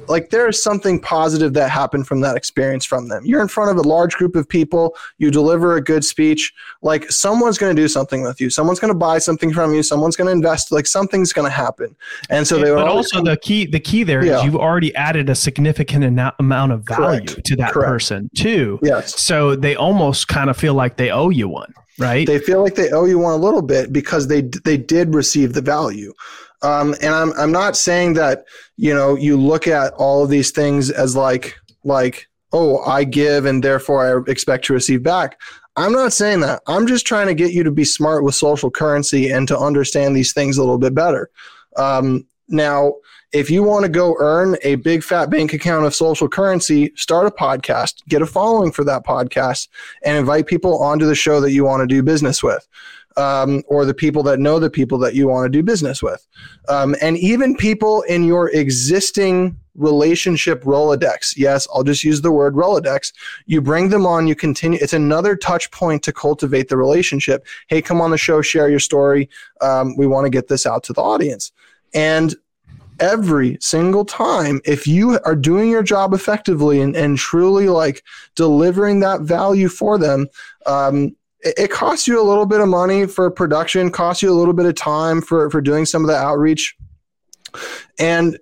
like there is something positive that happened from that experience from them. You're in front of a large group of people. You deliver a good speech. Like someone's going to do something with you. Someone's going to buy something from you. Someone's going to invest. Like something's going to happen. And so they but also come, the key the key there yeah. is you've already added a significant amount of value Correct. to that Correct. person too. Yes. So they almost kind of feel like they owe you one right? They feel like they owe you one a little bit because they they did receive the value um, and I'm I'm not saying that you know you look at all of these things as like like oh I give and therefore I expect to receive back. I'm not saying that. I'm just trying to get you to be smart with social currency and to understand these things a little bit better. Um, now, if you want to go earn a big fat bank account of social currency, start a podcast, get a following for that podcast, and invite people onto the show that you want to do business with um, or the people that know the people that you want to do business with. Um, and even people in your existing relationship Rolodex. Yes, I'll just use the word Rolodex. You bring them on, you continue. It's another touch point to cultivate the relationship. Hey, come on the show, share your story. Um, we want to get this out to the audience. And every single time, if you are doing your job effectively and, and truly like delivering that value for them, um, it costs you a little bit of money for production, costs you a little bit of time for, for doing some of the outreach. And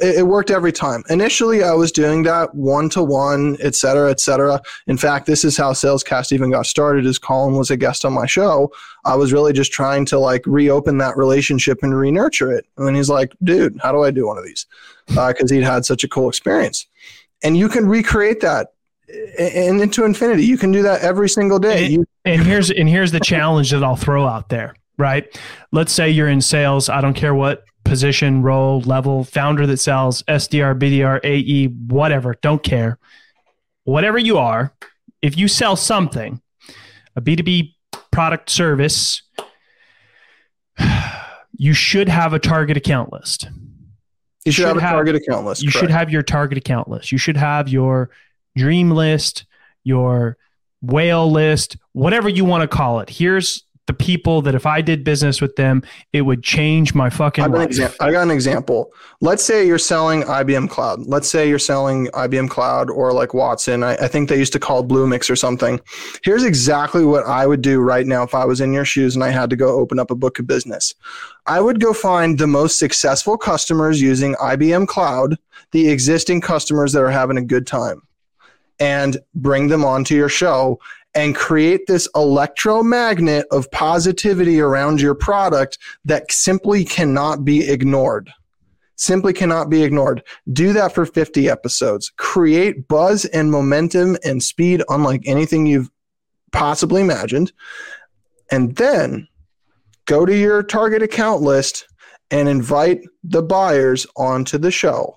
it worked every time. Initially, I was doing that one to one, et cetera, et cetera. In fact, this is how Salescast even got started. As Colin was a guest on my show, I was really just trying to like reopen that relationship and re-nurture it. And then he's like, "Dude, how do I do one of these?" Because uh, he'd had such a cool experience. And you can recreate that and into infinity. You can do that every single day. And, and here's and here's the challenge that I'll throw out there. Right? Let's say you're in sales. I don't care what position, role, level, founder that sells SDR, BDR, AE, whatever. Don't care. Whatever you are, if you sell something, a B2B product service, you should have a target account list. You should, should have a have, target account list. You correct. should have your target account list. You should have your dream list, your whale list, whatever you want to call it. Here's the people that if I did business with them, it would change my fucking I life. Exa- I got an example. Let's say you're selling IBM Cloud. Let's say you're selling IBM Cloud or like Watson. I, I think they used to call it Bluemix or something. Here's exactly what I would do right now if I was in your shoes and I had to go open up a book of business. I would go find the most successful customers using IBM Cloud, the existing customers that are having a good time and bring them onto your show and create this electromagnet of positivity around your product that simply cannot be ignored. Simply cannot be ignored. Do that for 50 episodes. Create buzz and momentum and speed unlike anything you've possibly imagined. And then go to your target account list and invite the buyers onto the show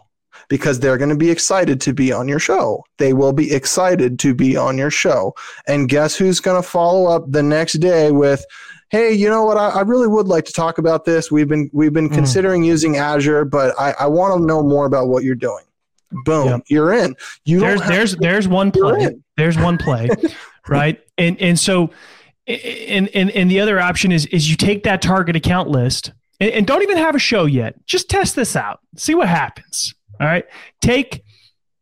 because they're going to be excited to be on your show. They will be excited to be on your show. And guess who's going to follow up the next day with, hey, you know what? I, I, really would like to talk about this. We've been we've been mm. considering using Azure, but I, I want to know more about what you're doing. Boom, yep. you're in. You there's there's there's one play. There's one play, right? And and so and, and and the other option is is you take that target account list and, and don't even have a show yet. Just test this out. See what happens. All right. Take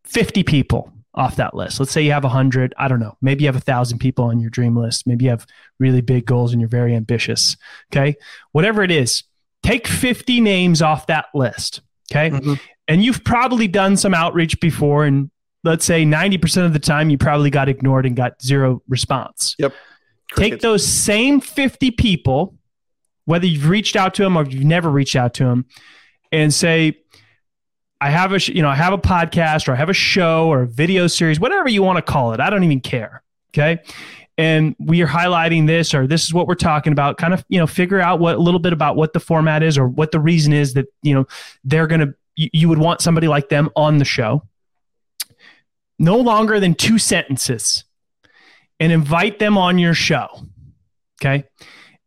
50 people off that list. Let's say you have 100. I don't know. Maybe you have a 1,000 people on your dream list. Maybe you have really big goals and you're very ambitious. Okay. Whatever it is, take 50 names off that list. Okay. Mm-hmm. And you've probably done some outreach before. And let's say 90% of the time you probably got ignored and got zero response. Yep. Take those same 50 people, whether you've reached out to them or you've never reached out to them, and say, I have a you know I have a podcast or I have a show or a video series, whatever you want to call it. I don't even care. Okay. And we are highlighting this or this is what we're talking about. Kind of, you know, figure out what a little bit about what the format is or what the reason is that, you know, they're gonna you, you would want somebody like them on the show. No longer than two sentences and invite them on your show. Okay.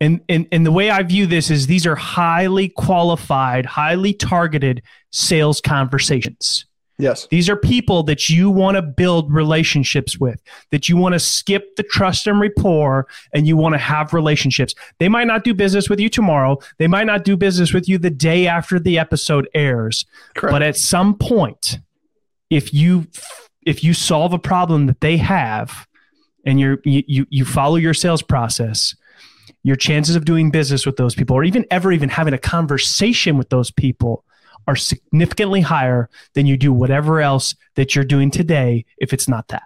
And, and, and the way I view this is these are highly qualified, highly targeted sales conversations. Yes. These are people that you want to build relationships with, that you want to skip the trust and rapport and you want to have relationships. They might not do business with you tomorrow. They might not do business with you the day after the episode airs. Correct. But at some point, if you if you solve a problem that they have and you're you, you, you follow your sales process, your chances of doing business with those people or even ever even having a conversation with those people are significantly higher than you do whatever else that you're doing today if it's not that.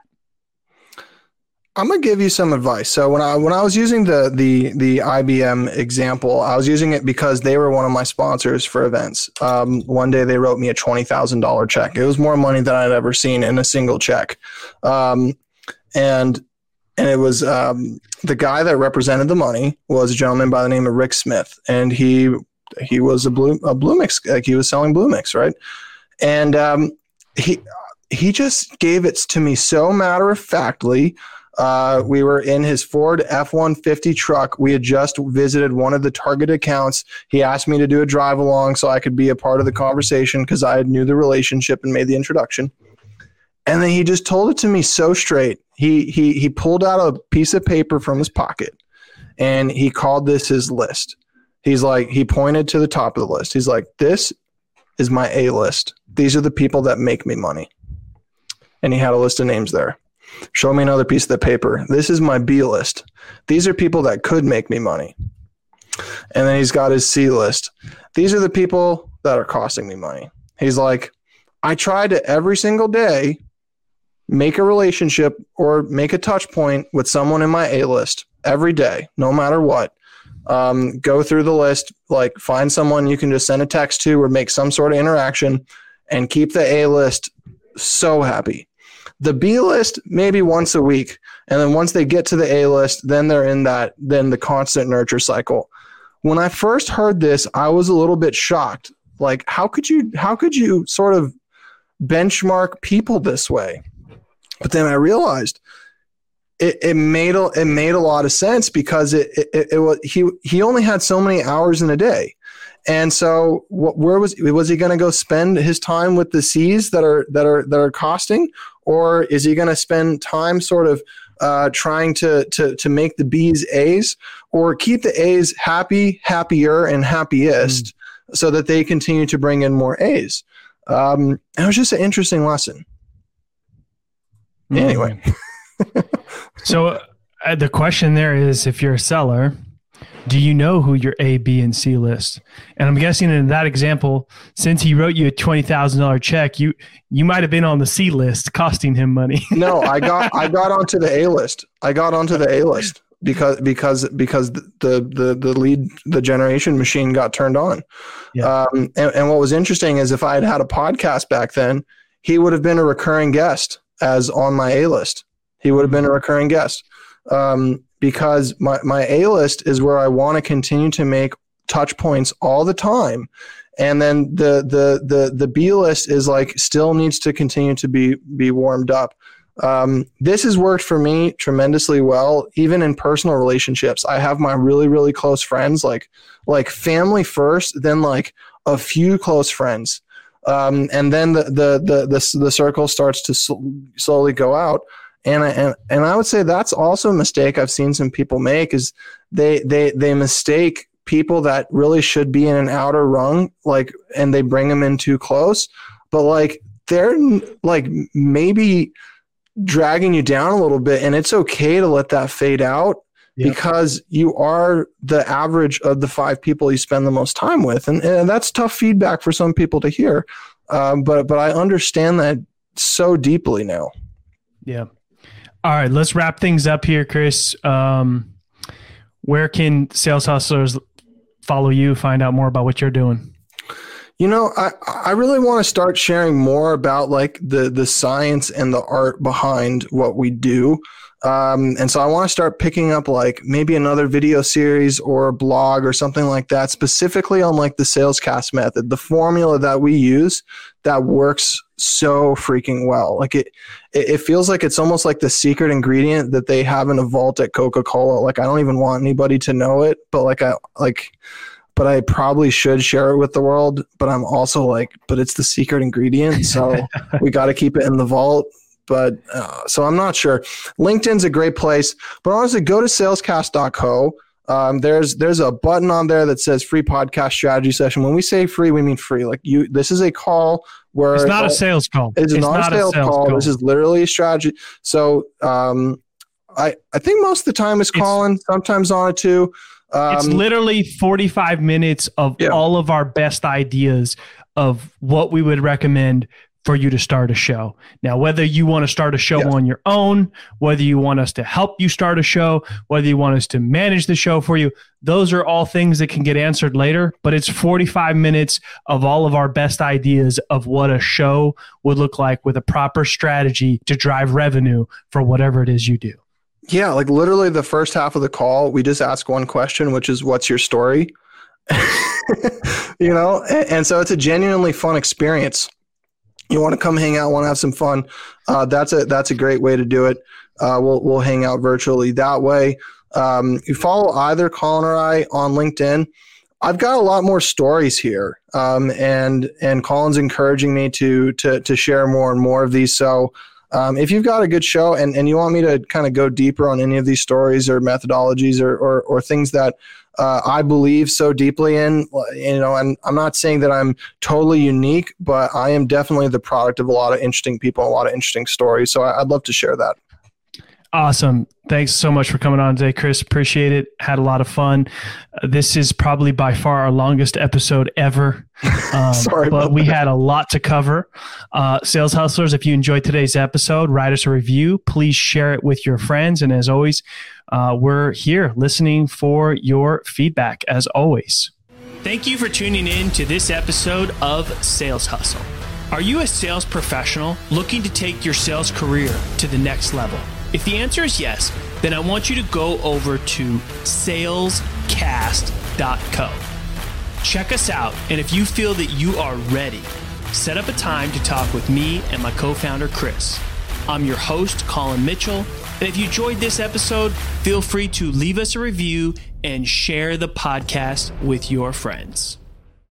I'm gonna give you some advice. So when I when I was using the the the IBM example, I was using it because they were one of my sponsors for events. Um, one day they wrote me a twenty thousand dollar check. It was more money than I'd ever seen in a single check, um, and and it was um, the guy that represented the money was a gentleman by the name of Rick Smith, and he he was a blue a Bluemix like he was selling Bluemix, right? And um, he he just gave it to me so matter of factly. Uh, we were in his Ford F 150 truck. We had just visited one of the target accounts. He asked me to do a drive along so I could be a part of the conversation because I knew the relationship and made the introduction. And then he just told it to me so straight. He he he pulled out a piece of paper from his pocket and he called this his list. He's like, he pointed to the top of the list. He's like, this is my A list. These are the people that make me money. And he had a list of names there. Show me another piece of the paper. This is my B list. These are people that could make me money. And then he's got his C list. These are the people that are costing me money. He's like, I try to every single day make a relationship or make a touch point with someone in my A list every day, no matter what um, go through the list, like find someone you can just send a text to or make some sort of interaction and keep the A list so happy. The B list, maybe once a week. And then once they get to the A list, then they're in that, then the constant nurture cycle. When I first heard this, I was a little bit shocked. Like, how could you, how could you sort of benchmark people this way? But then I realized it, it made a, it made a lot of sense because it, it, it was he he only had so many hours in a day. And so, what, where was was he going to go spend his time with the C's that are that are that are costing, or is he going to spend time sort of uh, trying to to to make the B's A's, or keep the A's happy, happier, and happiest, mm. so that they continue to bring in more A's? Um, it was just an interesting lesson. Mm. Anyway. so uh, the question there is, if you're a seller do you know who your A, B, and C list? And I'm guessing in that example, since he wrote you a twenty thousand dollar check, you you might have been on the C list, costing him money. no, I got I got onto the A list. I got onto the A list because because because the the the lead the generation machine got turned on. Yeah. Um, and, and what was interesting is if I had had a podcast back then, he would have been a recurring guest as on my A list. He would have been a recurring guest. Um, because my, my A list is where I want to continue to make touch points all the time. And then the the the the B list is like still needs to continue to be be warmed up. Um, this has worked for me tremendously well, even in personal relationships. I have my really really close friends, like like family first, then like a few close friends, um, and then the the the the, the circle starts to sl- slowly go out and I, and and I would say that's also a mistake I've seen some people make is they they they mistake people that really should be in an outer rung like and they bring them in too close. But like they're like maybe dragging you down a little bit and it's okay to let that fade out yep. because you are the average of the five people you spend the most time with. And, and that's tough feedback for some people to hear um, but but i understand that so deeply now. Yeah all right, let's wrap things up here, Chris. Um, where can sales hustlers follow you, find out more about what you're doing? You know, I, I really want to start sharing more about like the the science and the art behind what we do. Um, and so I want to start picking up like maybe another video series or a blog or something like that, specifically on like the sales cast method, the formula that we use that works so freaking well. Like it, it feels like it's almost like the secret ingredient that they have in a vault at Coca Cola. Like I don't even want anybody to know it, but like I like, but I probably should share it with the world. But I'm also like, but it's the secret ingredient, so we got to keep it in the vault but uh, so I'm not sure. LinkedIn's a great place, but honestly, go to salescast.co. Um, there's there's a button on there that says free podcast strategy session. When we say free, we mean free. Like you, this is a call where it's not a sales call. It's, it's not, not, a sales, sales call. call. This is literally a strategy. So um, I I think most of the time is Colin. It's, sometimes on it too. Um, it's literally 45 minutes of yeah. all of our best ideas of what we would recommend for you to start a show. Now, whether you want to start a show yes. on your own, whether you want us to help you start a show, whether you want us to manage the show for you, those are all things that can get answered later. But it's 45 minutes of all of our best ideas of what a show would look like with a proper strategy to drive revenue for whatever it is you do. Yeah, like literally the first half of the call, we just ask one question, which is, What's your story? you know, and, and so it's a genuinely fun experience you want to come hang out, want to have some fun, uh, that's a that's a great way to do it. Uh, we'll we'll hang out virtually that way. Um, you follow either Colin or I on LinkedIn. I've got a lot more stories here, um, and and Colin's encouraging me to to to share more and more of these. So um, if you've got a good show and, and you want me to kind of go deeper on any of these stories or methodologies or, or, or things that uh, I believe so deeply in. You know, and I'm not saying that I'm totally unique, but I am definitely the product of a lot of interesting people, a lot of interesting stories. So I'd love to share that. Awesome. Thanks so much for coming on today, Chris. Appreciate it. Had a lot of fun. Uh, this is probably by far our longest episode ever. Um, Sorry, but we had a lot to cover. Uh, Sales Hustlers, if you enjoyed today's episode, write us a review. Please share it with your friends. And as always, uh, we're here listening for your feedback, as always. Thank you for tuning in to this episode of Sales Hustle. Are you a sales professional looking to take your sales career to the next level? If the answer is yes, then I want you to go over to salescast.co. Check us out, and if you feel that you are ready, set up a time to talk with me and my co founder, Chris. I'm your host, Colin Mitchell, And if you enjoyed this episode, feel free to leave us a review and share the podcast with your friends.